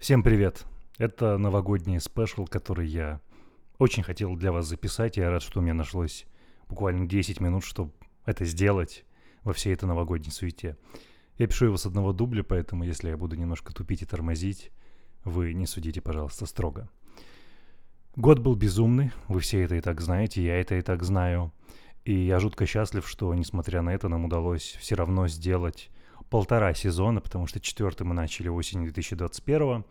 Всем привет! Это новогодний спешл, который я очень хотел для вас записать. Я рад, что у меня нашлось буквально 10 минут, чтобы это сделать во всей этой новогодней суете. Я пишу его с одного дубля, поэтому если я буду немножко тупить и тормозить, вы не судите, пожалуйста, строго. Год был безумный, вы все это и так знаете, я это и так знаю. И я жутко счастлив, что, несмотря на это, нам удалось все равно сделать полтора сезона, потому что четвертый мы начали осенью 2021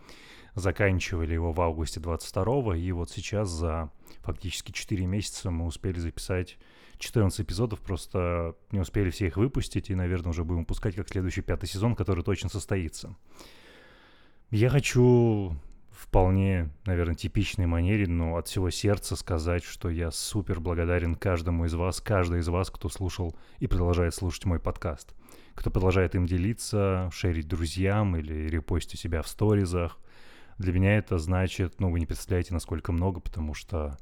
заканчивали его в августе 22 и вот сейчас за фактически 4 месяца мы успели записать 14 эпизодов, просто не успели все их выпустить, и, наверное, уже будем выпускать как следующий пятый сезон, который точно состоится. Я хочу вполне, наверное, типичной манере, но от всего сердца сказать, что я супер благодарен каждому из вас, каждой из вас, кто слушал и продолжает слушать мой подкаст кто продолжает им делиться, шерить друзьям или репостить у себя в сторизах. Для меня это значит, ну, вы не представляете, насколько много, потому что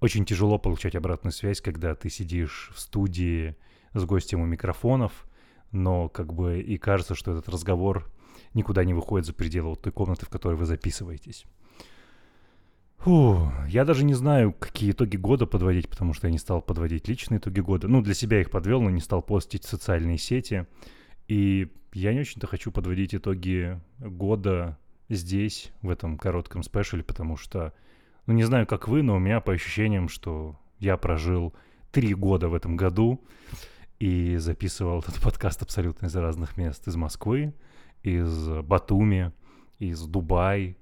очень тяжело получать обратную связь, когда ты сидишь в студии с гостем у микрофонов, но как бы и кажется, что этот разговор никуда не выходит за пределы вот той комнаты, в которой вы записываетесь. Фу, я даже не знаю, какие итоги года подводить, потому что я не стал подводить личные итоги года. Ну, для себя их подвел, но не стал постить в социальные сети. И я не очень-то хочу подводить итоги года здесь, в этом коротком спешле, потому что, ну, не знаю, как вы, но у меня по ощущениям, что я прожил три года в этом году и записывал этот подкаст абсолютно из разных мест. Из Москвы, из Батуми, из Дубая,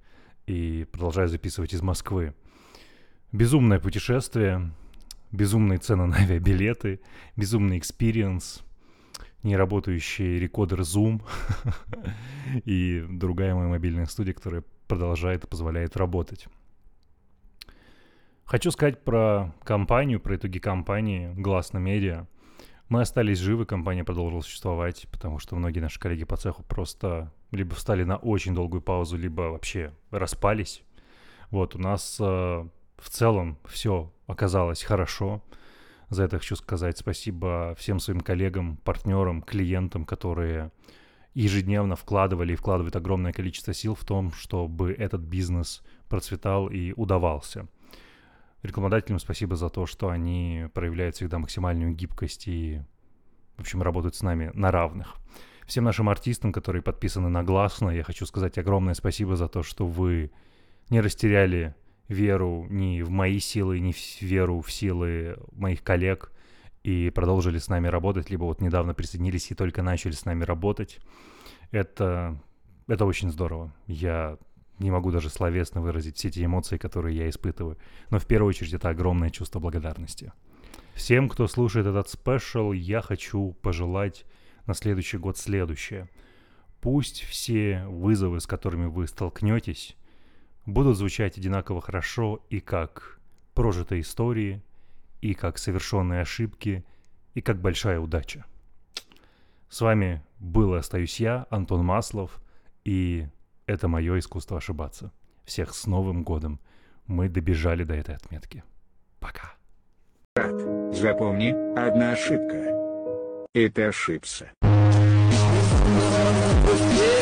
и продолжаю записывать из Москвы. Безумное путешествие, безумные цены на авиабилеты, безумный experience, неработающий recorder Zoom и другая моя мобильная студия, которая продолжает и позволяет работать. Хочу сказать про компанию, про итоги компании Гласно Медиа. Мы остались живы, компания продолжила существовать, потому что многие наши коллеги по цеху просто либо встали на очень долгую паузу, либо вообще распались. Вот, у нас э, в целом все оказалось хорошо. За это хочу сказать спасибо всем своим коллегам, партнерам, клиентам, которые ежедневно вкладывали и вкладывают огромное количество сил в том, чтобы этот бизнес процветал и удавался. Рекламодателям спасибо за то, что они проявляют всегда максимальную гибкость и, в общем, работают с нами на равных. Всем нашим артистам, которые подписаны на Гласно, я хочу сказать огромное спасибо за то, что вы не растеряли веру ни в мои силы, ни в веру в силы моих коллег и продолжили с нами работать, либо вот недавно присоединились и только начали с нами работать. Это, это очень здорово. Я не могу даже словесно выразить все эти эмоции, которые я испытываю. Но в первую очередь это огромное чувство благодарности. Всем, кто слушает этот спешл, я хочу пожелать на следующий год следующее. Пусть все вызовы, с которыми вы столкнетесь, будут звучать одинаково хорошо и как прожитые истории, и как совершенные ошибки, и как большая удача. С вами был и остаюсь я, Антон Маслов, и это мое искусство ошибаться. Всех с Новым годом. Мы добежали до этой отметки. Пока. Запомни, одна ошибка. И ты ошибся. Yeah.